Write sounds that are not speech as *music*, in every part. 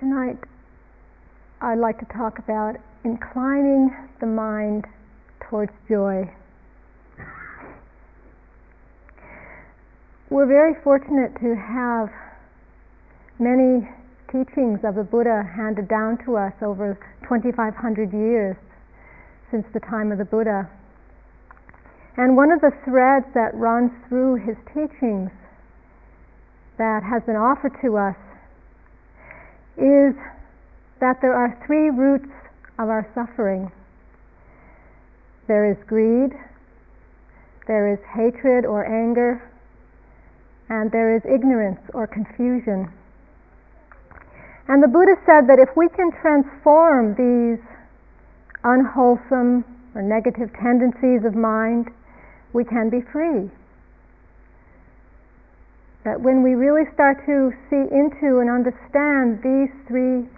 Tonight, I'd like to talk about inclining the mind towards joy. We're very fortunate to have many teachings of the Buddha handed down to us over 2,500 years since the time of the Buddha. And one of the threads that runs through his teachings that has been offered to us is that there are three roots of our suffering there is greed, there is hatred or anger, and there is ignorance or confusion. And the Buddha said that if we can transform these unwholesome or negative tendencies of mind, we can be free. That when we really start to see into and understand these three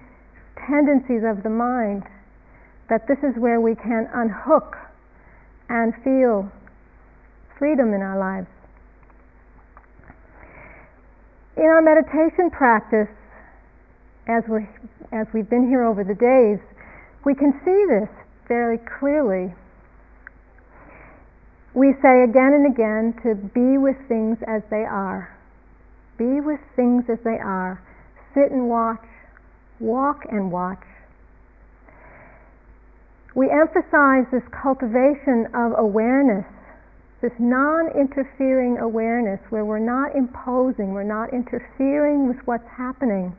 tendencies of the mind, that this is where we can unhook and feel freedom in our lives. In our meditation practice, as, we as we've been here over the days, we can see this very clearly. We say again and again to be with things as they are. Be with things as they are. Sit and watch. Walk and watch. We emphasize this cultivation of awareness this non interfering awareness where we're not imposing, we're not interfering with what's happening.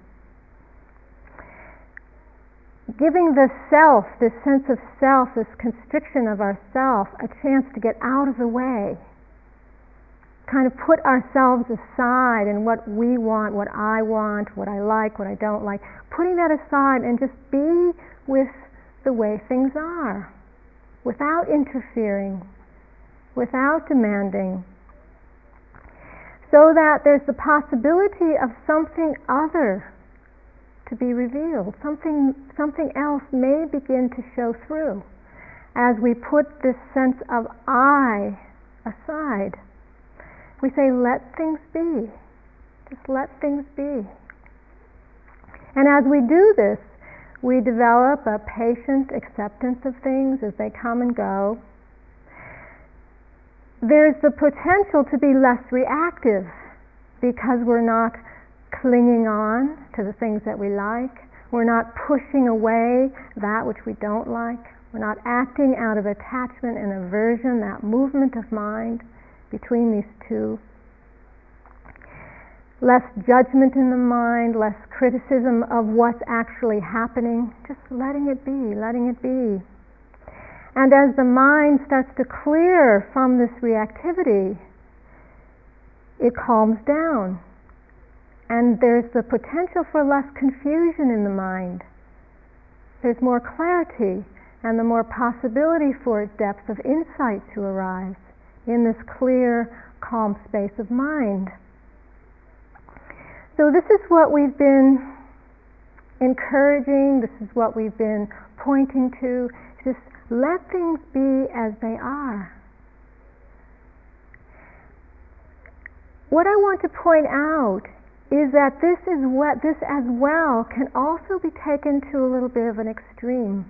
Giving the self, this sense of self, this constriction of ourself, a chance to get out of the way. Kind of put ourselves aside and what we want, what I want, what I like, what I don't like. Putting that aside and just be with the way things are without interfering, without demanding, so that there's the possibility of something other to be revealed. Something, something else may begin to show through as we put this sense of I aside. We say, let things be. Just let things be. And as we do this, we develop a patient acceptance of things as they come and go there's the potential to be less reactive because we're not clinging on to the things that we like. We're not pushing away that which we don't like. We're not acting out of attachment and aversion, that movement of mind between these two. Less judgment in the mind, less criticism of what's actually happening, just letting it be, letting it be. And as the mind starts to clear from this reactivity, it calms down. And there's the potential for less confusion in the mind. There's more clarity and the more possibility for depth of insight to arise in this clear, calm space of mind. So, this is what we've been encouraging, this is what we've been pointing to, just let things be as they are. What I want to point out is that this is what this as well can also be taken to a little bit of an extreme.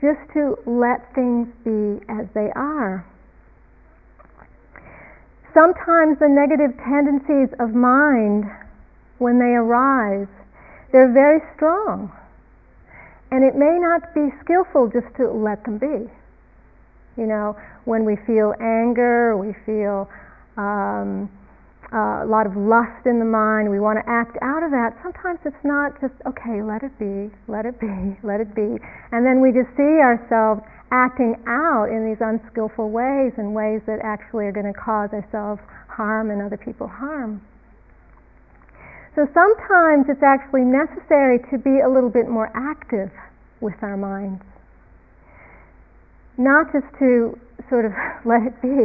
Just to let things be as they are. Sometimes the negative tendencies of mind, when they arise, they're very strong and it may not be skillful just to let them be. You know, when we feel anger, we feel um, uh, a lot of lust in the mind, we want to act out of that. Sometimes it's not just, okay, let it be, let it be, *laughs* let it be. And then we just see ourselves acting out in these unskillful ways, in ways that actually are going to cause ourselves harm and other people harm. So sometimes it's actually necessary to be a little bit more active with our minds. Not just to sort of *laughs* let it be.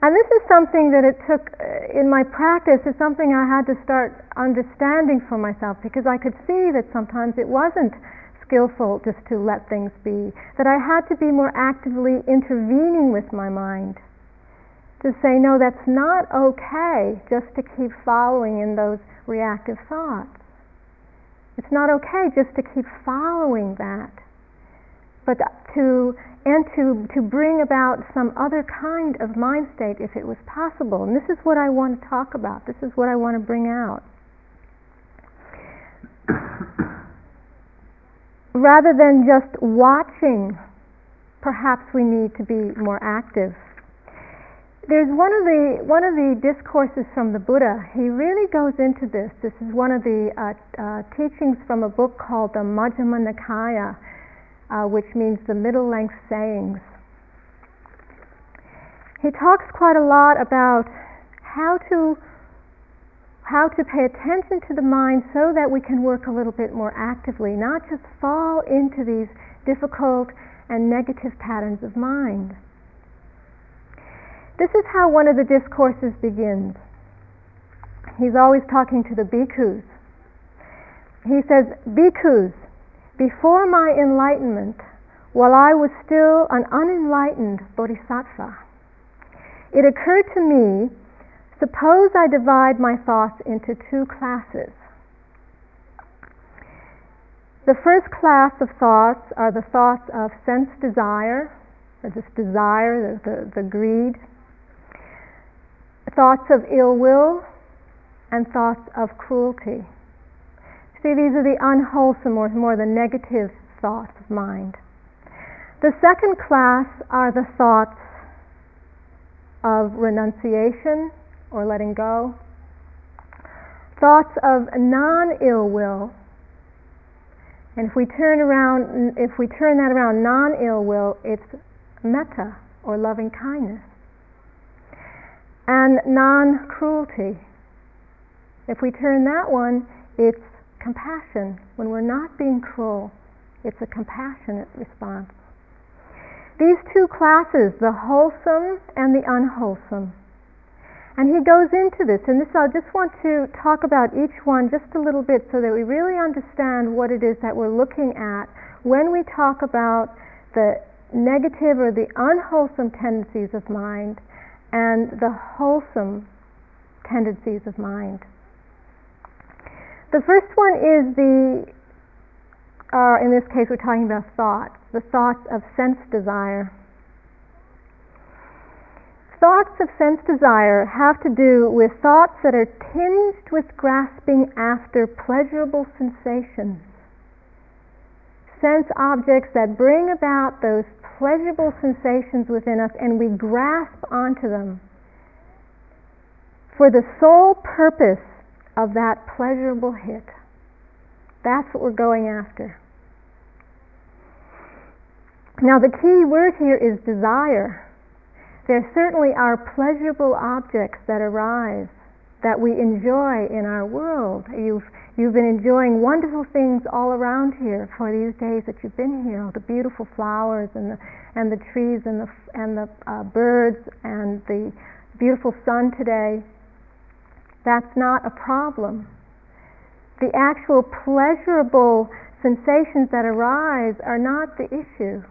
And this is something that it took uh, in my practice, it's something I had to start understanding for myself because I could see that sometimes it wasn't skillful just to let things be, that I had to be more actively intervening with my mind to say, no, that's not okay just to keep following in those reactive thoughts. It's not okay just to keep following that, but to and to, to bring about some other kind of mind state if it was possible. And this is what I want to talk about. This is what I want to bring out. Rather than just watching, perhaps we need to be more active. There's one of the one of the discourses from the Buddha. He really goes into this. This is one of the uh, uh, teachings from a book called the Majjhima Nikaya, uh, which means the middle length sayings. He talks quite a lot about how to how to pay attention to the mind so that we can work a little bit more actively, not just fall into these difficult and negative patterns of mind. This is how one of the discourses begins. He's always talking to the bhikkhus. He says, Bhikkhus, before my enlightenment, while I was still an unenlightened bodhisattva, it occurred to me suppose I divide my thoughts into two classes. The first class of thoughts are the thoughts of sense desire, or this desire, the, the, the greed, thoughts of ill will, and thoughts of cruelty. See, these are the unwholesome or more the negative thoughts of mind. The second class are the thoughts of renunciation or letting go, thoughts of non ill will. And if we turn around, if we turn that around, non ill will, it's metta or loving kindness and non cruelty. If we turn that one, it's compassion. When we're not being cruel, it's a compassionate response. These two classes, the wholesome and the unwholesome. And he goes into this, and this I just want to talk about each one just a little bit so that we really understand what it is that we're looking at when we talk about the negative or the unwholesome tendencies of mind and the wholesome tendencies of mind. The first one is the, uh, in this case, we're talking about thoughts, the thoughts of sense desire. Thoughts of sense desire have to do with thoughts that are tinged with grasping after pleasurable sensations. Sense objects that bring about those pleasurable sensations within us and we grasp onto them for the sole purpose of that pleasurable hit. That's what we're going after. Now, the key word here is desire. There certainly are pleasurable objects that arise that we enjoy in our world. You've You've been enjoying wonderful things all around here for these days that you've been here. The beautiful flowers and the and the trees and the and the uh, birds and the beautiful sun today. That's not a problem. The actual pleasurable sensations that arise are not the issue.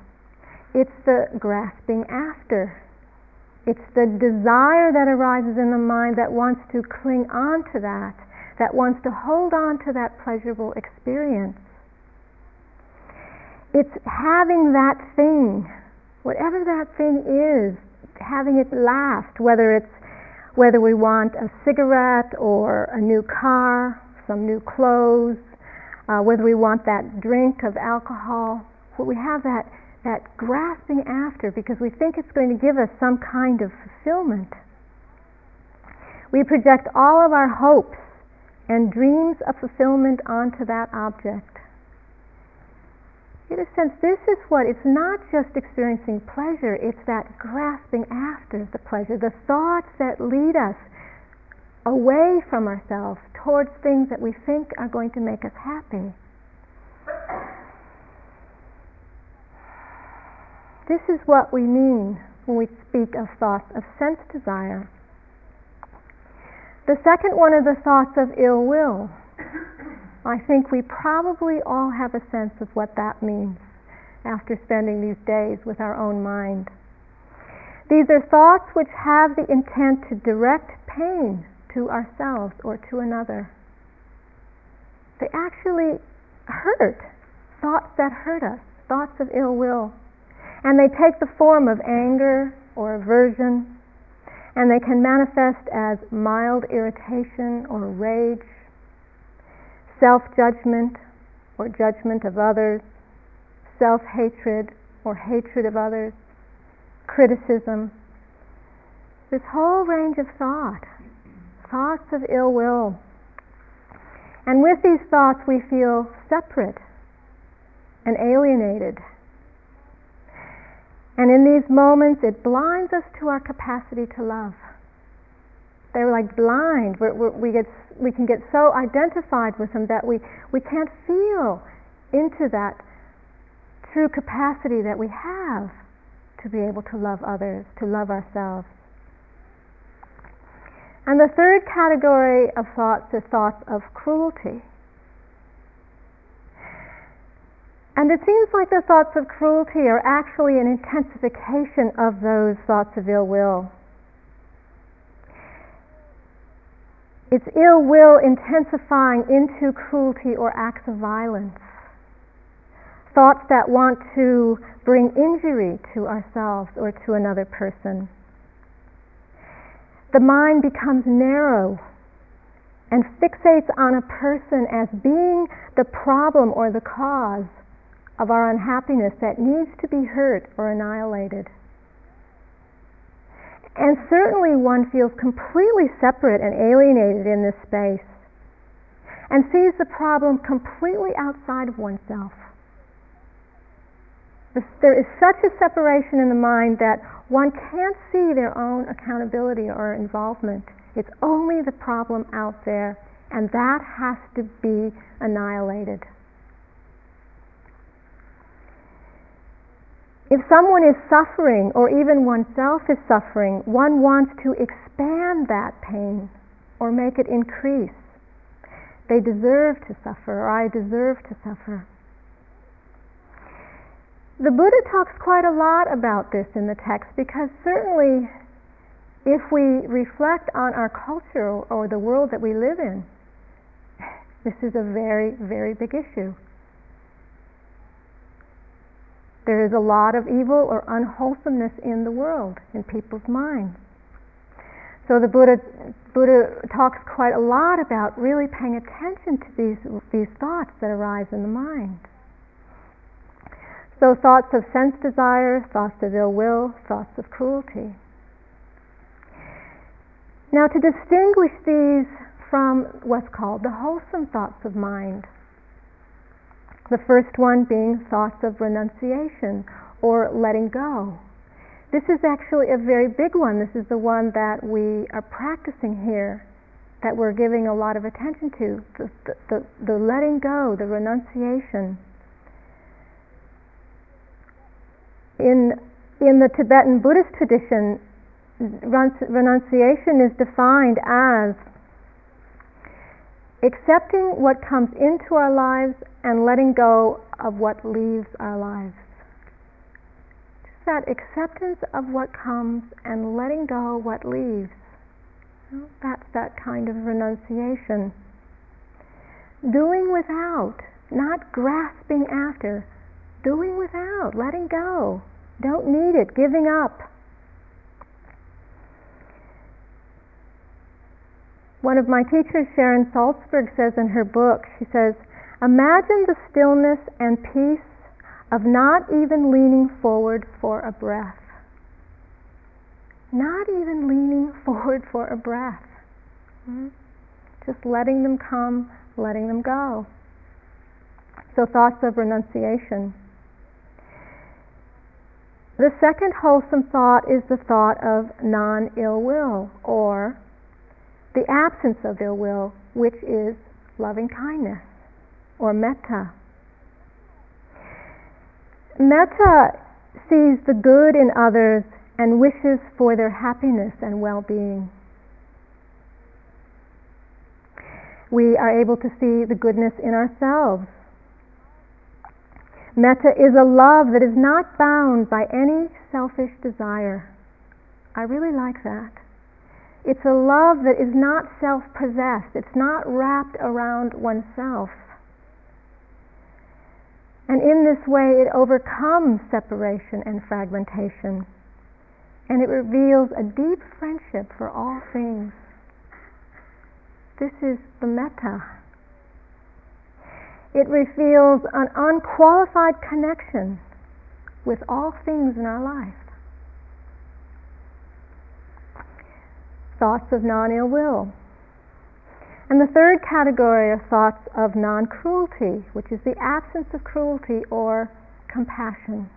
It's the grasping after. It's the desire that arises in the mind that wants to cling on to that that wants to hold on to that pleasurable experience. It's having that thing, whatever that thing is, having it last, whether it's whether we want a cigarette or a new car, some new clothes, uh, whether we want that drink of alcohol, we have that, that grasping after because we think it's going to give us some kind of fulfillment. We project all of our hopes and dreams of fulfillment onto that object. In a sense, this is what it's not just experiencing pleasure, it's that grasping after the pleasure, the thoughts that lead us away from ourselves towards things that we think are going to make us happy. This is what we mean when we speak of thoughts of sense desire. The second one are the thoughts of ill will. I think we probably all have a sense of what that means after spending these days with our own mind. These are thoughts which have the intent to direct pain to ourselves or to another. They actually hurt, thoughts that hurt us, thoughts of ill will. And they take the form of anger or aversion, and they can manifest as mild irritation or rage, self judgment or judgment of others, self hatred or hatred of others, criticism. This whole range of thought, thoughts of ill will. And with these thoughts, we feel separate and alienated. And in these moments, it blinds us to our capacity to love. They're like blind. We're, we're, we, get, we can get so identified with them that we, we can't feel into that true capacity that we have to be able to love others, to love ourselves. And the third category of thoughts is thoughts of cruelty. And it seems like the thoughts of cruelty are actually an intensification of those thoughts of ill will. It's ill will intensifying into cruelty or acts of violence. Thoughts that want to bring injury to ourselves or to another person the mind becomes narrow and fixates on a person as being the problem or the cause of our unhappiness that needs to be hurt or annihilated. And certainly one feels completely separate and alienated in this space and sees the problem completely outside of oneself. There is such a separation in the mind that one can't see their own accountability or involvement. It's only the problem out there, and that has to be annihilated. If someone is suffering, or even oneself is suffering, one wants to expand that pain or make it increase. They deserve to suffer, or I deserve to suffer. The Buddha talks quite a lot about this in the text because certainly if we reflect on our culture or the world that we live in, this is a very, very big issue. There is a lot of evil or unwholesomeness in the world, in people's minds. So the Buddha, Buddha talks quite a lot about really paying attention to these, these thoughts that arise in the mind. So thoughts of sense desire, thoughts of ill will, thoughts of cruelty. Now to distinguish these from what's called the wholesome thoughts of mind. The first one being thoughts of renunciation or letting go. This is actually a very big one. This is the one that we are practicing here, that we're giving a lot of attention to. The, the, the, letting go, the renunciation. in in the Tibetan Buddhist tradition, renunciation is defined as accepting what comes into our lives and letting go of what leaves our lives. Just that acceptance of what comes and letting go what leaves. That's that kind of renunciation. Doing without, not grasping after, doing without, letting go. Don't need it, giving up. One of my teachers, Sharon Salzberg, says in her book, she says, Imagine the stillness and peace of not even leaning forward for a breath. Not even leaning *laughs* forward for a breath. Hmm? Just letting them come, letting them go. So, thoughts of renunciation. The second wholesome thought is the thought of non ill will, or the absence of ill will, which is loving kindness, or metta. Metta sees the good in others and wishes for their happiness and well being. We are able to see the goodness in ourselves Metta is a love that is not bound by any selfish desire. I really like that. It's a love that is not self possessed, it's not wrapped around oneself. And in this way, it overcomes separation and fragmentation. And it reveals a deep friendship for all things. This is the metta. It reveals an unqualified connection with all things in our life. Thoughts of non ill will. And the third category are thoughts of non cruelty, which is the absence of cruelty or compassion.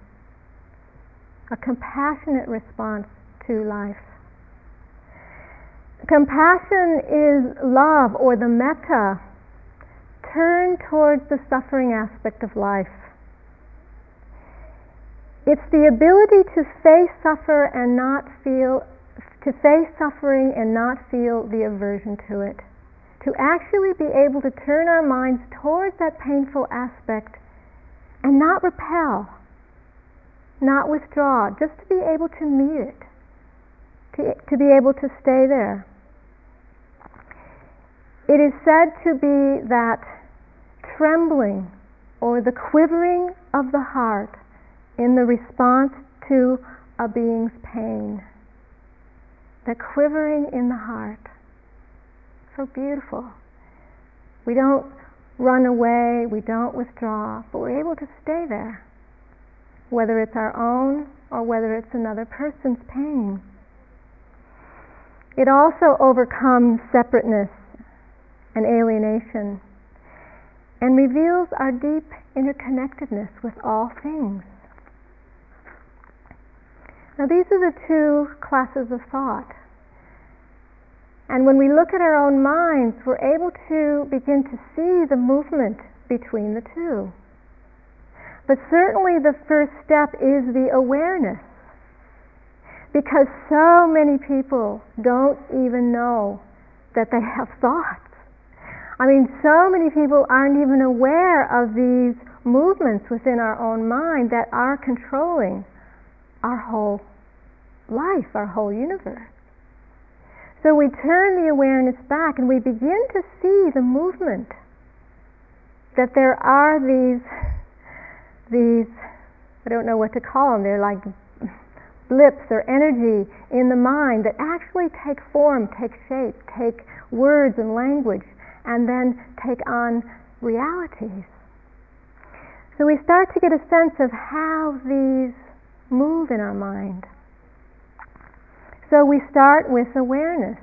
A compassionate response to life. Compassion is love or the metta turned towards the suffering aspect of life. It's the ability to face suffer and not feel to face suffering and not feel the aversion to it to actually be able to turn our minds towards that painful aspect and not repel, not withdraw, just to be able to meet it, to, to be able to stay there. It is said to be that trembling or the quivering of the heart in the response to a being's pain. The quivering in the heart so beautiful. We don't run away, we don't withdraw, but we're able to stay there, whether it's our own or whether it's another person's pain. It also overcomes separateness and alienation and reveals our deep interconnectedness with all things. Now, these are the two classes of thought and when we look at our own minds, we're able to begin to see the movement between the two. But certainly the first step is the awareness. Because so many people don't even know that they have *laughs* thoughts. I mean, so many people aren't even aware of these movements within our own mind that are controlling our whole life, our whole universe. So we turn the awareness back and we begin to see the movement. That there are these, these, I don't know what to call them, they're like blips or energy in the mind that actually take form, take shape, take words and language, and then take on realities. So we start to get a sense of how these move in our mind. So we start with awareness.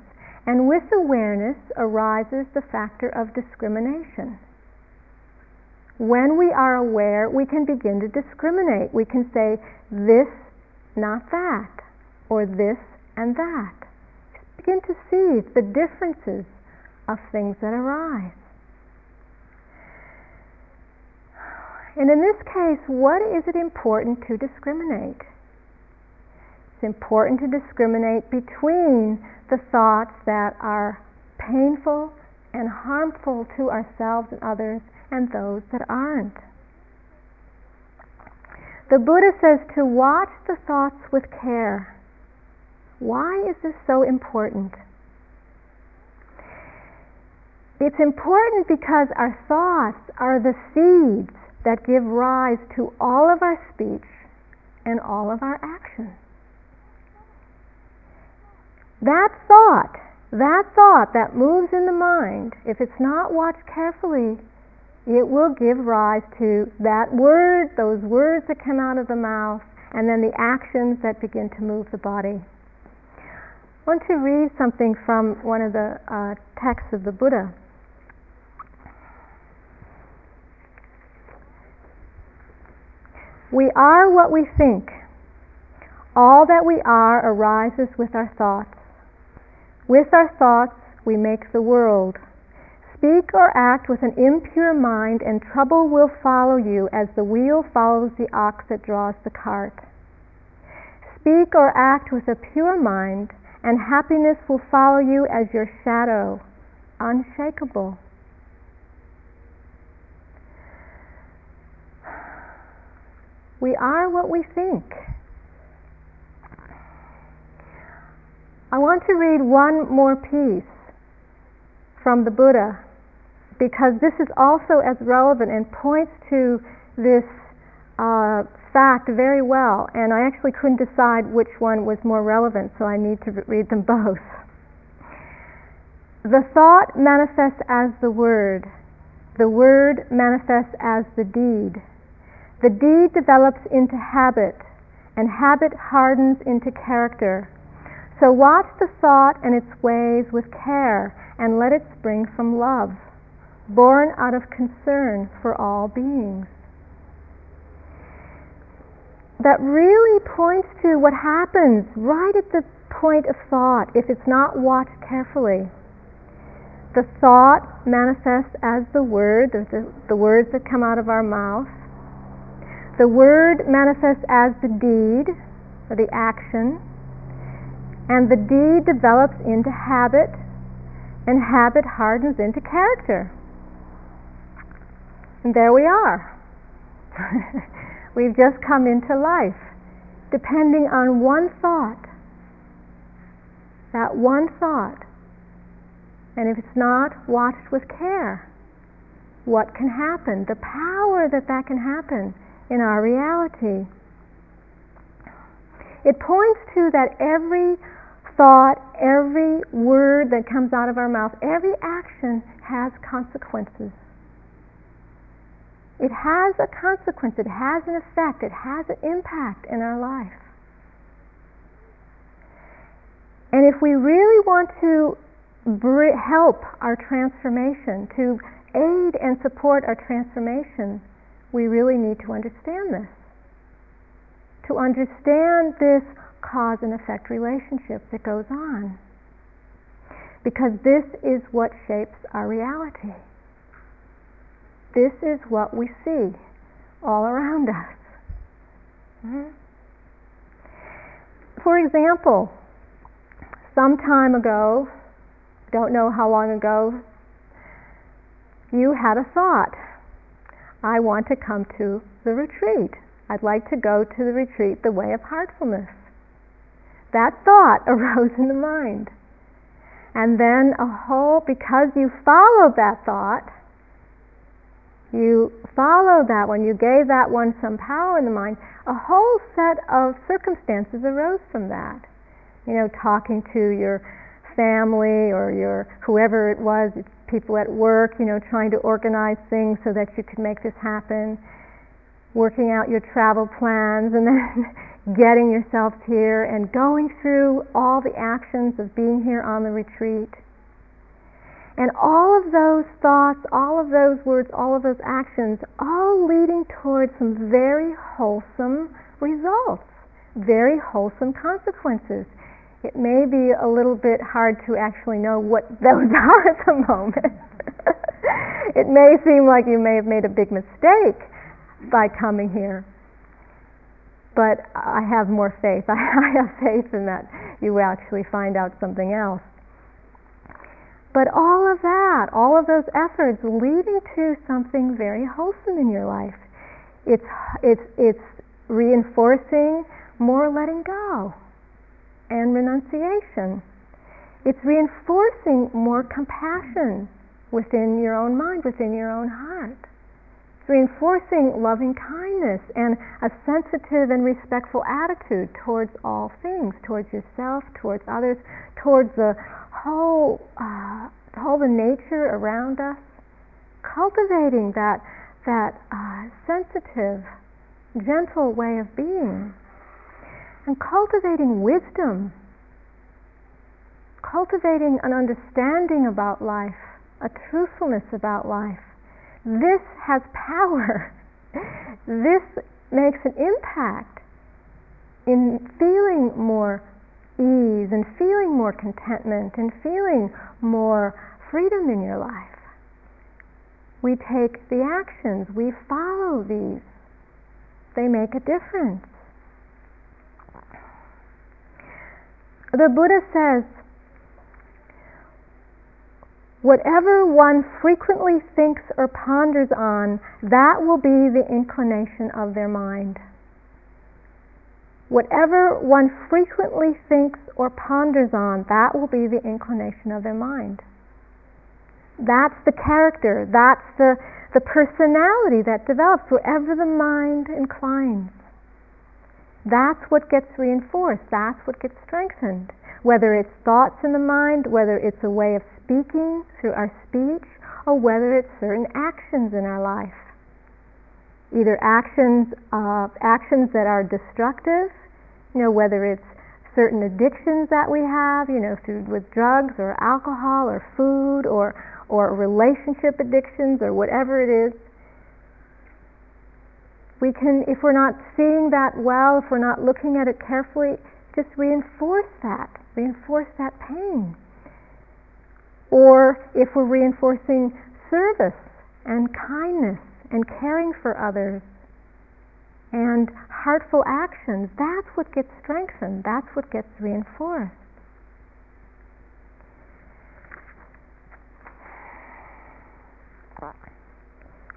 And with awareness arises the factor of discrimination. When we are aware, we can begin to discriminate. We can say, this, not that, or this and that. Begin to see the differences of things that arise. And in this case, what is it important to discriminate? It's important to discriminate between the thoughts that are painful and harmful to ourselves and others and those that aren't. The Buddha says to watch the thoughts with care. Why is this so important? It's important because our thoughts are the seeds that give rise to all of our speech and all of our actions. That thought, that thought that moves in the mind, if it's not watched carefully, it will give rise to that word, those words that come out of the mouth, and then the actions that begin to move the body. I want to read something from one of the uh, texts of the Buddha. We are what we think. All that we are arises with our thoughts. With our thoughts, we make the world. Speak or act with an impure mind, and trouble will follow you as the wheel follows the ox that draws the cart. Speak or act with a pure mind, and happiness will follow you as your shadow, unshakable. We are what we think. I want to read one more piece from the Buddha because this is also as relevant and points to this uh, fact very well, and I actually couldn't decide which one was more relevant, so I need to read them *laughs* both. The thought manifests as the word, the word manifests as the deed. The deed develops into habit, and habit hardens into character. So watch the thought and its ways with care, and let it spring from love, born out of concern for all beings that really points to what happens right at the point of thought if it's not watched carefully. The thought manifests as the word, the, the words that come out of our mouth. The word manifests as the deed, or the action. And the deed develops into habit, and habit hardens into character. And there we are. *laughs* We've just come into life depending on one thought. That one thought. And if it's not watched with care, what can happen? The power that that can happen in our reality. It points to that every thought, every word that comes out of our mouth, every action has consequences. It has a consequence, it has an effect, it has an impact in our life. And if we really want to help our transformation, to aid and support our transformation, we really need to understand this. To understand this cause and effect relationship that goes on. Because this is what shapes our reality. This is what we see all around us. Mm-hmm. For example, some time ago, don't know how long ago, you had a thought. I want to come to the retreat. I'd like to go to the retreat, the way of heartfulness. That thought *laughs* arose in the mind. And then a whole, because you followed that thought, you followed that one, you gave that one some power in the mind, a whole set of circumstances arose from that. You know, talking to your family or your whoever it was, people at work, you know, trying to organize things so that you could make this happen, working out your travel plans, and then *laughs* getting yourself here and going through all the actions of being here on the retreat and all of those thoughts, all of those words, all of those actions, all leading towards some very wholesome results, very wholesome consequences. It may be a little bit hard to actually know what *laughs* those are at the moment. *laughs* it may seem like you may have made a big mistake by coming here. But I have more faith. *laughs* I have faith in that you will actually find out something else. But all of that, all of those efforts leading to something very wholesome in your life. It's, it's, it's reinforcing more letting go and renunciation. It's reinforcing more compassion within your own mind, within your own heart. It's reinforcing loving kindness and a sensitive and respectful attitude towards all things, towards yourself, towards others, towards the whole, uh, whole the nature around us, cultivating that that uh, sensitive, gentle way of being, and cultivating wisdom, cultivating an understanding about life, a truthfulness about life. This has power. *laughs* this makes an impact in feeling more ease and feeling more contentment and feeling more freedom in your life. We take the actions, we follow these. They make a difference. The Buddha says, whatever one frequently thinks or ponders on, that will be the inclination of their mind whatever one frequently thinks or ponders on, that will be the inclination of their mind. That's the character, that's the, the personality that develops wherever the mind inclines. That's what gets reinforced, that's what gets strengthened. Whether it's thoughts in the mind, whether it's a way of speaking through our speech, or whether it's certain actions in our life. Either actions, uh, actions that are destructive, you know, whether it's certain addictions that we have, you know, through with drugs or alcohol or food or or relationship addictions or whatever it is. We can, if we're not seeing that well, if we're not looking at it carefully, just reinforce that, reinforce that pain. Or if we're reinforcing service and kindness and caring for others, and heartful actions, that's what gets strengthened, that's what gets reinforced.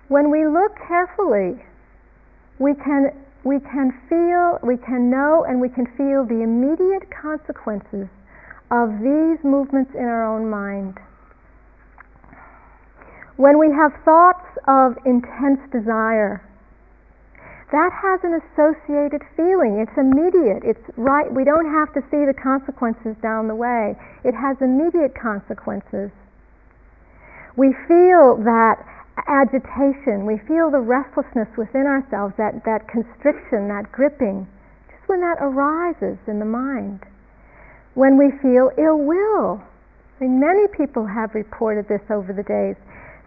When we look carefully, we can, we can feel, we can know, and we can feel the immediate consequences of these movements in our own mind. When we have thoughts of intense desire, that has an associated feeling. It's immediate. It's right. We don't have to see the consequences down the way. It has immediate consequences. We feel that agitation. We feel the restlessness within ourselves, that, that constriction, that gripping, just when that arises in the mind. When we feel ill will. I mean, many people have reported this over the days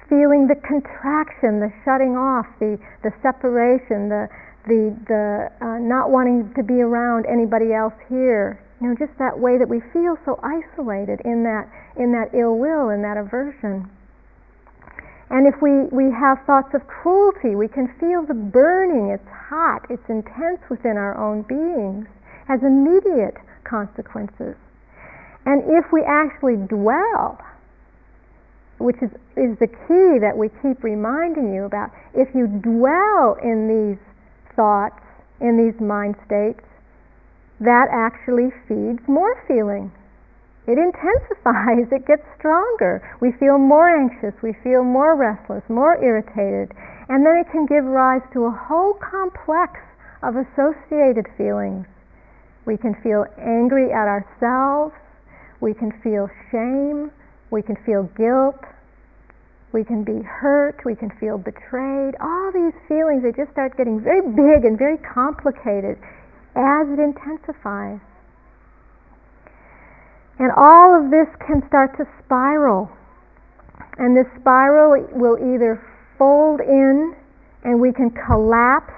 feeling the contraction, the shutting off, the, the separation, the, the, the uh, not wanting to be around anybody else here. You know, just that way that we feel so isolated in that, in that ill will, in that aversion. And if we, we have thoughts of cruelty, we can feel the burning, it's hot, it's intense within our own beings, has immediate consequences. And if we actually dwell which is, is the key that we keep reminding you about. If you dwell in these thoughts, in these mind states, that actually feeds more feeling. It intensifies, *laughs* it gets stronger. We feel more anxious, we feel more restless, more irritated, and then it can give rise to a whole complex of associated feelings. We can feel angry at ourselves, we can feel shame, we can feel guilt, we can be hurt, we can feel betrayed. All these feelings, they just start getting very big and very complicated as it intensifies. And all of this can start to spiral. And this spiral will either fold in and we can collapse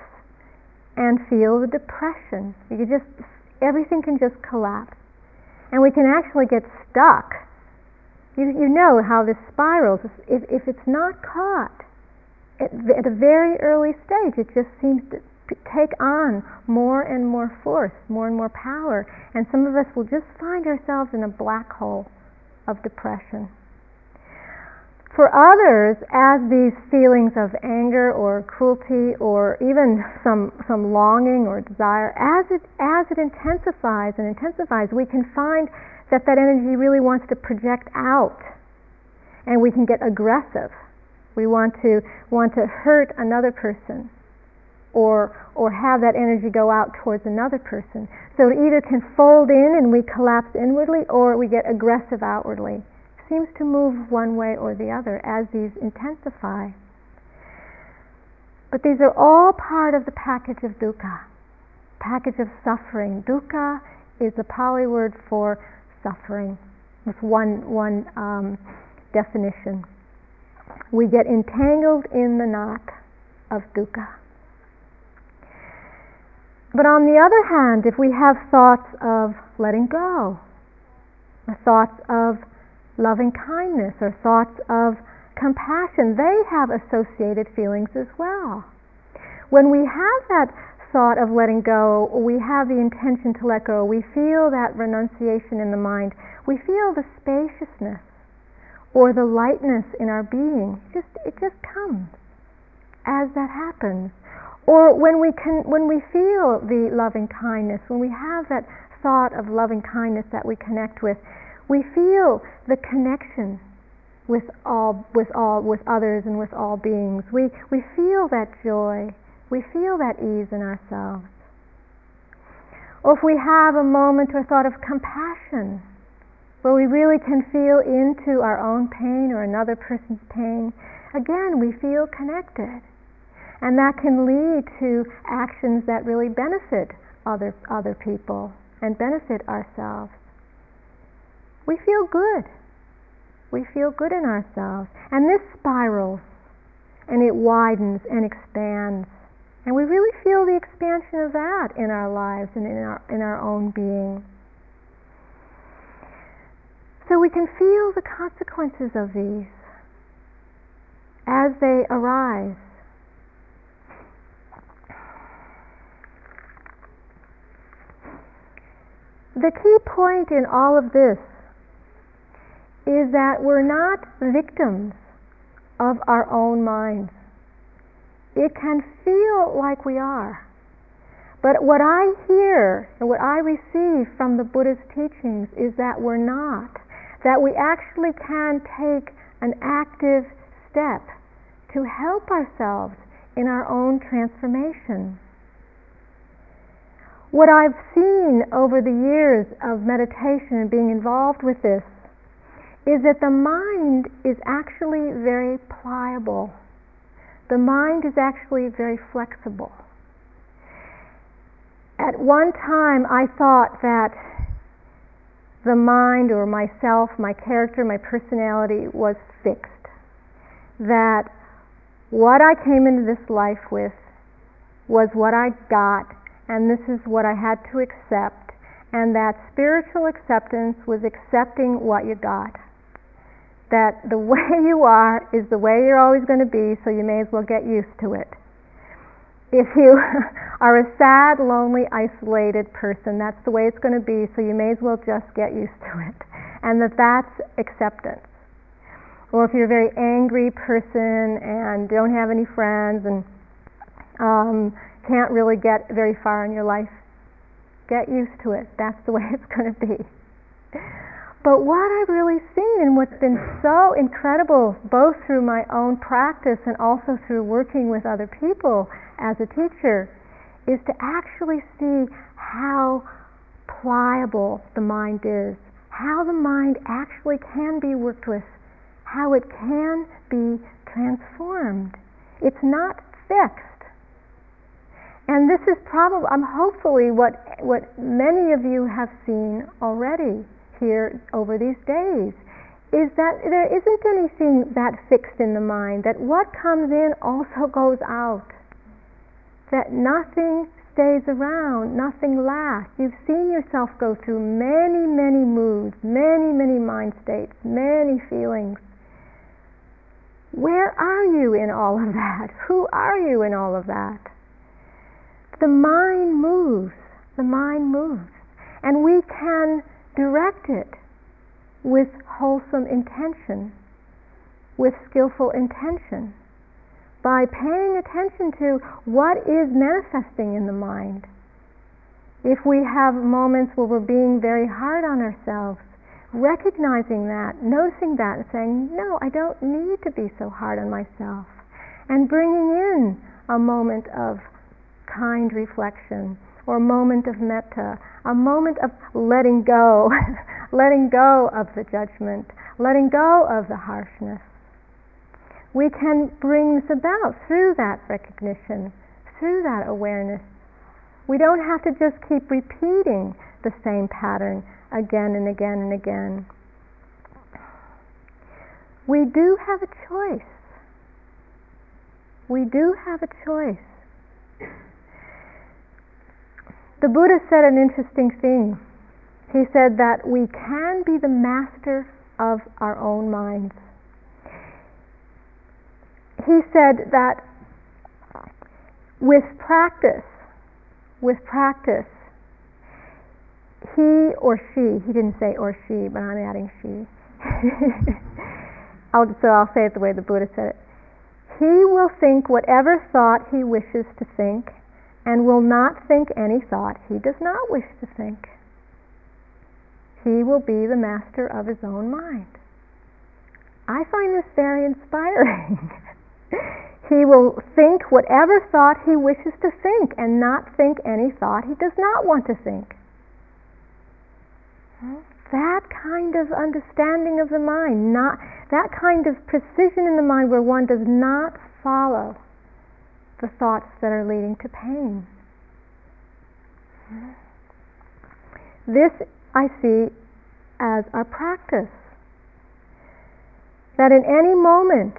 and feel the depression. You can just everything can just collapse. And we can actually get stuck you, you know how this spirals. If, if it's not caught at, at a very early stage, it just seems to take on more and more force, more and more power, and some of us will just find ourselves in a black hole of depression. For others, as these feelings of anger or cruelty or even some, some longing or desire, as it, as it intensifies and intensifies, we can find that that energy really wants to project out. And we can get aggressive. We want to want to hurt another person or or have that energy go out towards another person so it either can fold in and we collapse inwardly or we get aggressive outwardly it seems to move one way or the other as these intensify but these are all part of the package of dukkha package of suffering dukkha is a Pali word for suffering. That's one, one um, definition. We get entangled in the knot of dukkha. But on the other hand, if we have thoughts of letting go, thoughts of loving kindness, or thoughts of compassion, they have associated feelings as well. When we have that thought of letting go, we have the intention to let go, we feel that renunciation in the mind, we feel the spaciousness or the lightness in our being. It just, it just comes as that happens. Or when we can, when we feel the loving kindness, when we have that thought of loving kindness that we connect with, we feel the connection with all with all with others and with all beings. We we feel that joy. We feel that ease in ourselves. Or if we have a moment or thought of compassion, where we really can feel into our own pain or another person's pain, again we feel connected. And that can lead to actions that really benefit other other people and benefit ourselves. We feel good we feel good in ourselves. And this spirals and it widens and expands. And we really feel the expansion of that in our lives and in our, in our own being. So we can feel the consequences of these as they arise. The key point in all of this is that we're not victims of our own minds. It can feel like we are. But what I hear and what I receive from the Buddha's teachings is that we're not. That we actually can take an active step to help ourselves in our own transformation. What I've seen over the years of meditation and being involved with this is that the mind is actually very pliable. The mind is actually very flexible. At one time, I thought that the mind or myself, my character, my personality was fixed. That what I came into this life with was what I got, and this is what I had to accept, and that spiritual acceptance was accepting what you got that the *laughs* way you are is the way you're always going to be, so you may as well get used to it. If you *laughs* are a sad, lonely, isolated person, that's the way it's going to be, so you may as well just get used to it. And that that's acceptance. Or if you're a very angry person and don't have any friends and um, can't really get very far in your life, get used to it. That's the way it's *laughs* going to be. But what I've really seen and what's been so incredible, both through my own practice and also through working with other people as a teacher, is to actually see how pliable the mind is, how the mind actually can be worked with, how it can be transformed. It's not fixed. And this is probably, I'm hopefully what, what many of you have seen already here over these days is that there isn't anything that fixed in the mind, that what comes in also *laughs* goes out, that nothing stays around, nothing lasts. You've seen yourself go through many, many moods, many, many mind states, many feelings. Where are you in all of that? Who are you in all of that? The mind moves. The mind moves. And we can direct it with wholesome intention, with skillful intention, by paying attention to what is manifesting in the mind. If we have moments where we're being very hard on ourselves, recognizing that, noticing that, and saying, No, I don't need to be so hard on myself, and bringing in a moment of kind reflection or a moment of metta, a moment of letting go, *laughs* letting go of the judgment, letting go of the harshness. We can bring this about through that recognition, through that awareness. We don't have to just keep repeating the same pattern again and again and again. We do have a choice. We do have a choice. The Buddha said an interesting thing. He said that we can be the master of our own minds. He said that with practice, with practice, he or she, he didn't say or she, but I'm adding she. *laughs* I'll, so I'll say it the way the Buddha said it. He will think whatever thought he wishes to think and will not think any thought he does not wish to think. He will be the master of his own mind. I find this very inspiring. *laughs* he will think whatever thought he wishes to think and not think any thought he does not want to think. Hmm? That kind of understanding of the mind, not that kind of precision in the mind where one does not follow the thoughts that are leading to pain. This I see as our practice. That in any moment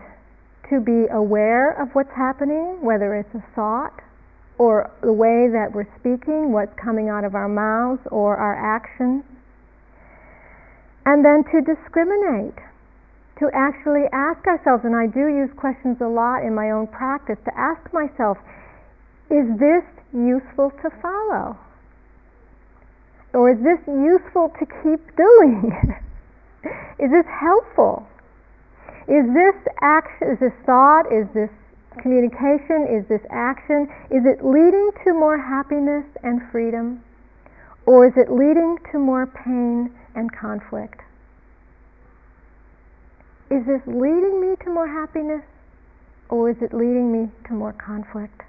to be aware of what's happening, whether it's a thought or the way that we're speaking, what's coming out of our mouths or our actions, and then to discriminate, to actually ask ourselves, and I do use questions a lot in my own practice, to ask myself, is this useful to follow? Or is this useful to keep *laughs* doing? is this helpful? Is this action, is this thought, is this communication, is this action, is it leading to more happiness and freedom? Or is it leading to more pain and conflict? Is this leading me to more happiness or is it leading me to more conflict?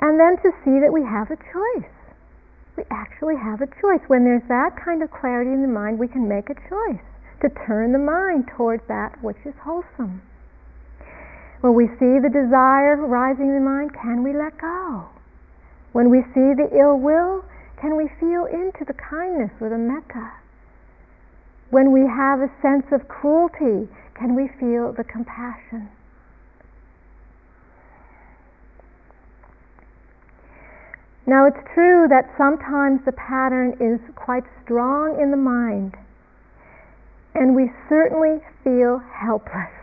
And then to see that we have a choice we actually have a choice. When there's that kind of clarity in the mind, we can make a choice to turn the mind towards that which is wholesome. When we see the desire rising in the mind, can we let go? When we see the ill will, can we feel into the kindness or the metta? When we have a sense of cruelty, can we feel the compassion? Now it's true that sometimes the pattern is quite strong in the mind, and we certainly feel helpless.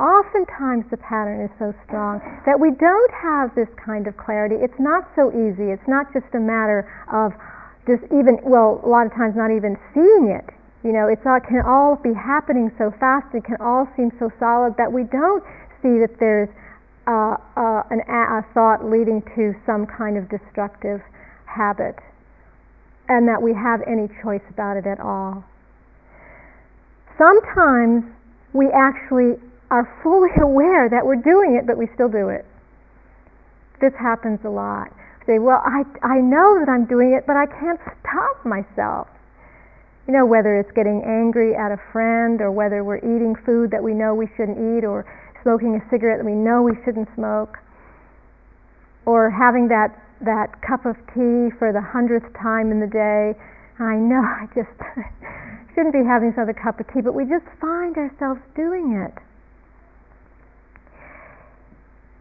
Oftentimes the pattern is so strong that we don't have this kind of clarity. It's not so easy. It's not just a matter of just even, well, a lot of times not even seeing it. You know, it's all, it can all be happening so fast, it can all seem so solid that we don't see that there's uh, uh, an, a thought leading to some kind of destructive habit, and that we have any choice about it at all. Sometimes we actually are fully *laughs* aware that we're doing it, but we still do it. This happens a lot. Say, well, I, I know that I'm doing it, but I can't stop myself. You know, whether it's getting angry at a friend, or whether we're eating food that we know we shouldn't eat, or smoking a cigarette that we know we shouldn't smoke, or having that, that cup of tea for the hundredth time in the day. I know *laughs* I just *laughs* shouldn't be having this other cup of tea, but we just find ourselves doing it.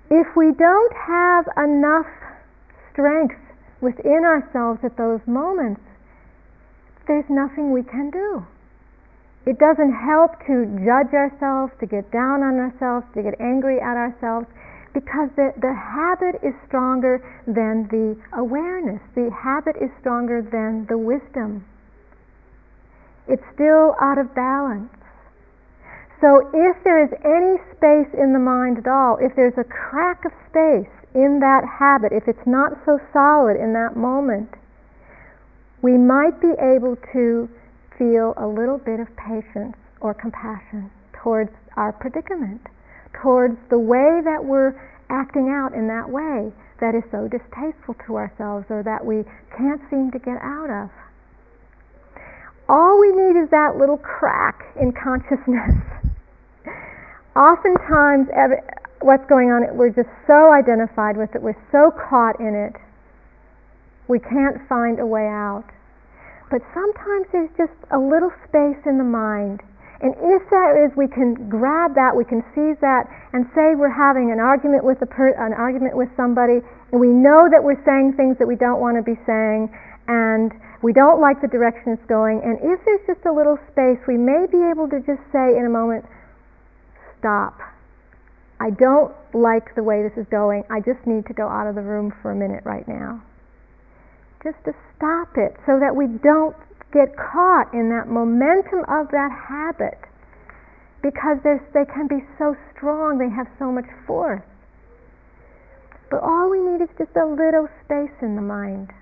If we don't have enough strength within ourselves at those moments, there's nothing we can do. It doesn't help to judge ourselves, to get down on ourselves, to get angry at ourselves, because the, the habit is stronger than the awareness. The habit is stronger than the wisdom. It's still out of balance. So if there is any space in the mind at all, if there's a crack of space in that habit, if it's not so solid in that moment, we might be able to feel a little bit of patience or compassion towards our predicament, towards the way that we're acting out in that way that is so distasteful to ourselves or that we can't seem to get out of. All we need is that little crack in consciousness. *laughs* Oftentimes, what's going on, we're just so identified with it, we're so caught in it, we can't find a way out. But sometimes there's just a little space in the mind. And if there is, we can grab that, we can seize that, and say we're having an argument with a per- an argument with somebody, and we know that we're saying things that we don't want to be saying, and we don't like the direction it's going. And if there's just a little space, we may be able to just say in a moment, "Stop. I don't like the way this is going. I just need to go out of the room for a minute right now." just to stop it so that we don't get caught in that momentum of that habit because they can be so strong, they have so much force. But all we need is just a little space in the mind.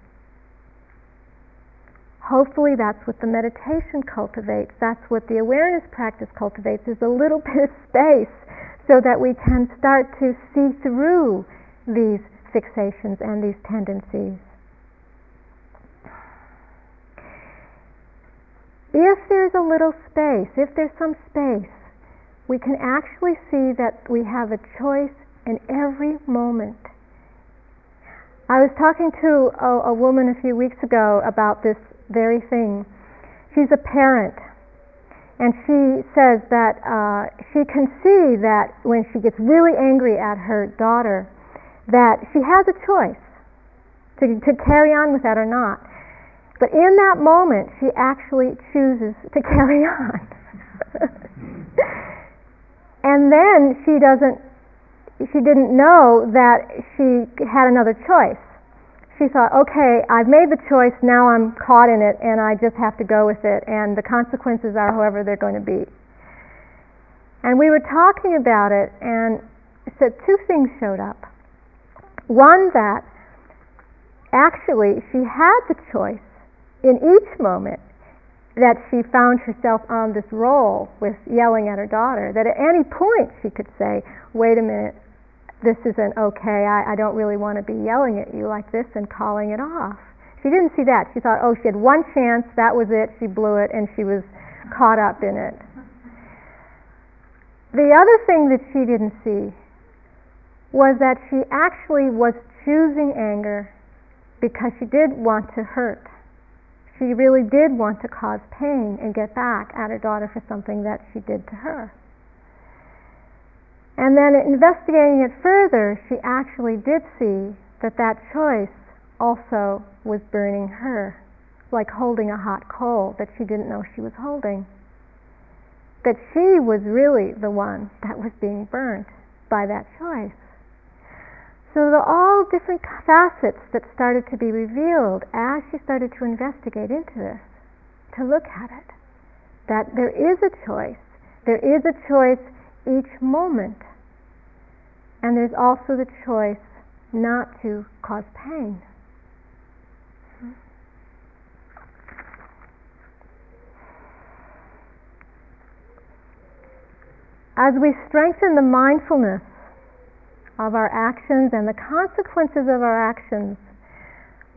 Hopefully that's what the meditation cultivates. That's what the awareness practice cultivates is a little *laughs* bit of space so that we can start to see through these fixations and these tendencies. If there's a little space, if there's some space, we can actually see that we have a choice in every moment. I was talking to a, a woman a few weeks ago about this very thing. She's a parent, and she says that uh, she can see that when she gets really angry at her daughter, that she has a choice to, to carry on with that or not. But in that moment, she actually chooses to *laughs* carry on. and then she doesn't, she didn't know that she had another choice. She thought, okay, I've made the choice, now I'm caught in it, and I just have to go with it, and the consequences are however they're going to be. And we were talking about it, and said two things showed up. One, that actually she had the choice in each moment that she found herself on this roll with yelling at her daughter, that at any point she could say, wait a minute, this isn't okay, I, I don't really want to be yelling at you like this and calling it off. She didn't see that. She thought, oh, she had one chance, that was it, she blew it, and she was caught up in it. The other thing that she didn't see was that she actually was choosing anger because she did want to hurt she really did want to cause pain and get back at her daughter for something that she did to her. And then investigating it further, she actually did see that that choice also was burning her, like holding a hot coal that she didn't know she was holding. That she was really the one that was being burnt by that choice. So are all different facets that started to be revealed as she started to investigate into this, to look at it. That there is a choice. There is a choice each moment. And there's also the choice not to cause pain. As we strengthen the mindfulness of our actions and the consequences of our actions,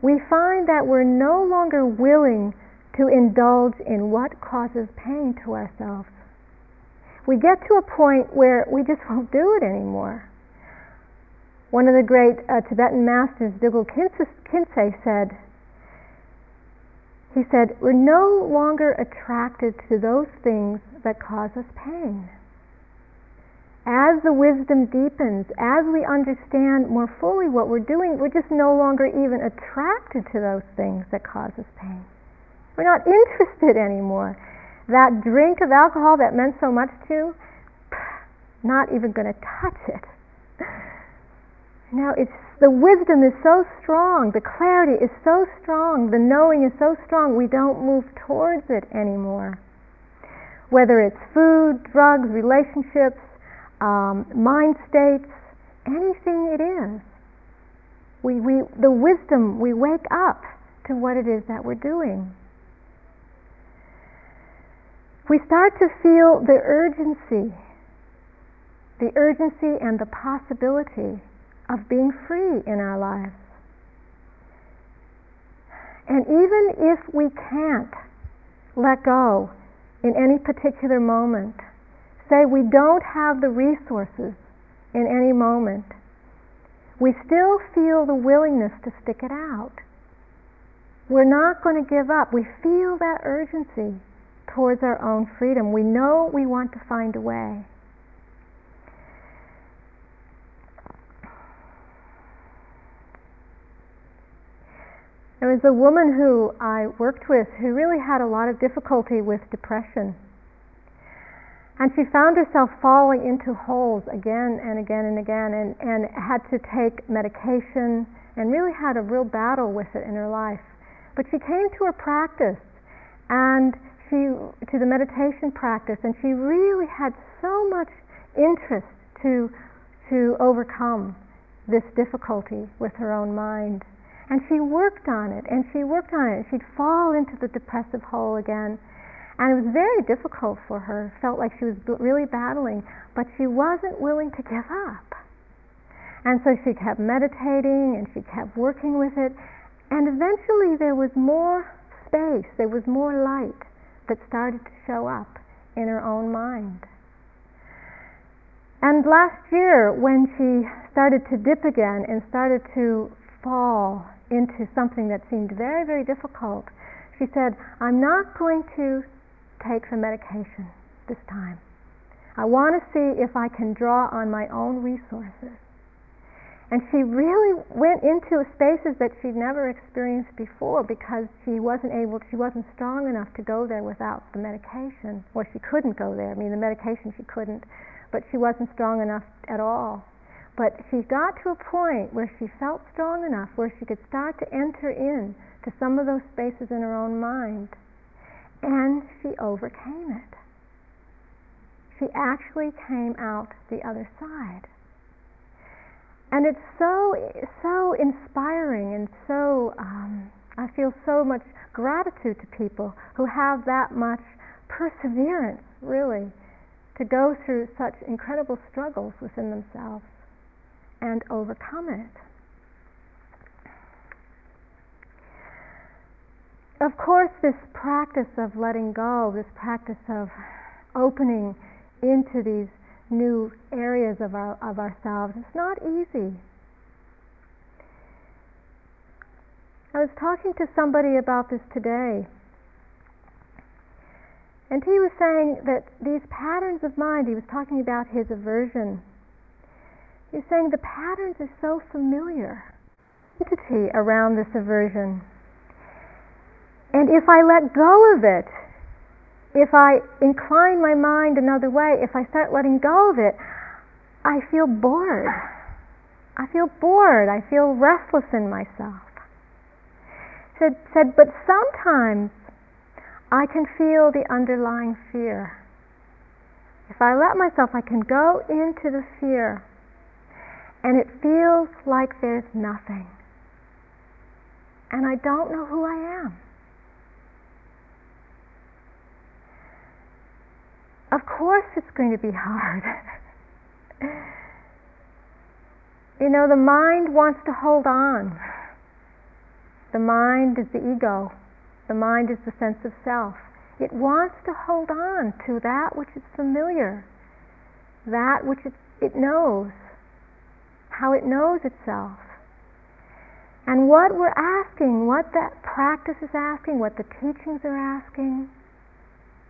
we find that we're no longer willing to indulge in what causes pain to ourselves. We get to a point where we just *laughs* won't do it anymore. One of the great uh, Tibetan masters, Dilgo Khyentse, said, he said, we're no longer attracted to those things that cause us pain as the wisdom deepens, as we understand more fully what we're doing, we're just no longer even attracted to those things that cause us pain. We're not interested anymore. That drink of alcohol that meant so much to, not even going to touch it. Now it's the wisdom is so strong, the clarity is so strong, the knowing is so strong, we don't move towards it anymore. Whether it's food, drugs, relationships, um, mind states, anything it is. We, we, the wisdom, we wake up to what it is that we're doing. We start to feel the urgency, the urgency and the possibility of being free in our lives. And even if we can't let go in any particular moment, say we don't have the resources in any moment, we still feel the willingness to stick it out. We're not going to give up. We feel that urgency towards our own freedom. We know we want to find a way. There was a woman who I worked with who really had a lot of difficulty with depression. And she found herself falling into holes again and again and again and, and had to take medication and really had a real battle with it in her life. But she came to her practice and she to the meditation practice and she really had so much interest to to overcome this difficulty with her own mind. And she worked on it, and she worked on it, she'd fall into the depressive hole again. And it was very difficult for her. Felt like she was really battling, but she wasn't willing to give up. And so she kept meditating and she kept working with it. And eventually there was more space, there was more light that started to show up in her own mind. And last year, when she started to dip again and started to fall into something that seemed very, very difficult, she said, I'm not going to take the medication this time. I want to see if I can draw on my own resources. And she really went into spaces that she'd never experienced before because she wasn't able, she wasn't strong enough to go there without the medication, or she couldn't go there. I mean, the medication she couldn't, but she wasn't strong enough at all. But she got to a point where she felt strong enough, where she could start to enter in to some of those spaces in her own mind, and she overcame it. She actually came out the other side and it's so so inspiring and so um, I feel so much gratitude to people who have that much perseverance, really, to go through such incredible struggles within themselves and overcome it. Of course, this practice of letting go, this practice of opening into these new areas of, our, of ourselves. It's not easy. I was talking to somebody about this today, and he was saying that these patterns of mind, he was talking about his aversion. He's saying the patterns are so familiar, entity around this aversion. And if I let go of it, if I incline my mind another way, if I start letting go of it, I feel bored. I feel bored. I feel restless in myself. Said, said, but sometimes I can feel the underlying fear. If I let myself, I can go into the fear, and it feels like there's nothing. And I don't know who I am. Of course it's going to be hard. you know, the mind wants to hold on. The mind is the ego. The mind is the sense of self. It wants to hold on to that which is familiar, that which it, it knows, how it knows itself. And what we're asking, what that practice is asking, what the teachings are asking,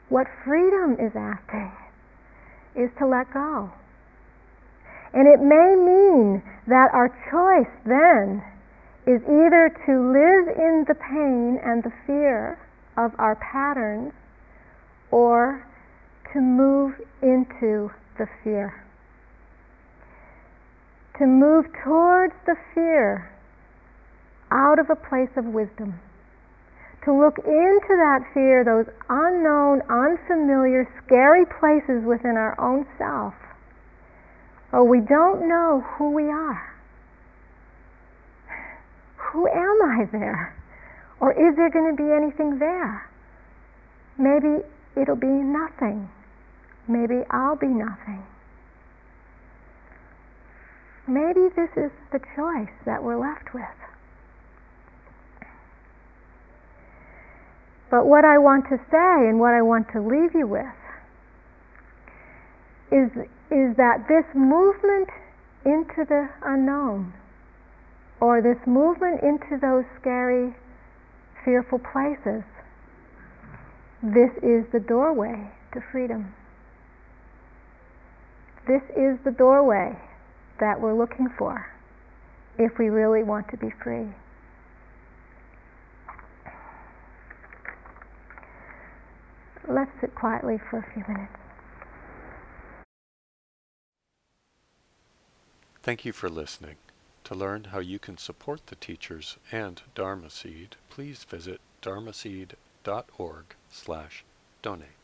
what freedom is asking is to let go. And it may mean that our choice then is either to live in the pain and the fear of our patterns or to move into the fear. To move towards the fear out of a place of wisdom to look into that fear, those unknown, unfamiliar, scary places within our own self. Oh, we don't know who we are. Who am I there? Or is there going to be anything there? Maybe it'll be nothing. Maybe I'll be nothing. Maybe this is the choice that we're left with. But what I want to say and what I want to leave you with is, is that this movement into the unknown, or this movement into those scary, fearful places, this is the doorway to freedom. This is the doorway that we're looking for if we really want to be free. Let's sit quietly for a few minutes. Thank you for listening. To learn how you can support the teachers and Dharma Seed, please visit dharmaseed.org slash donate.